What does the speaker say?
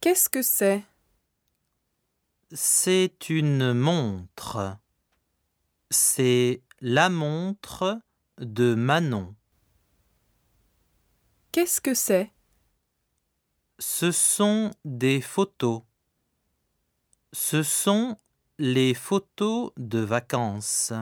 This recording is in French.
Qu'est-ce que c'est? C'est une montre. C'est la montre de Manon. Qu'est-ce que c'est? Ce sont des photos. Ce sont les photos de vacances.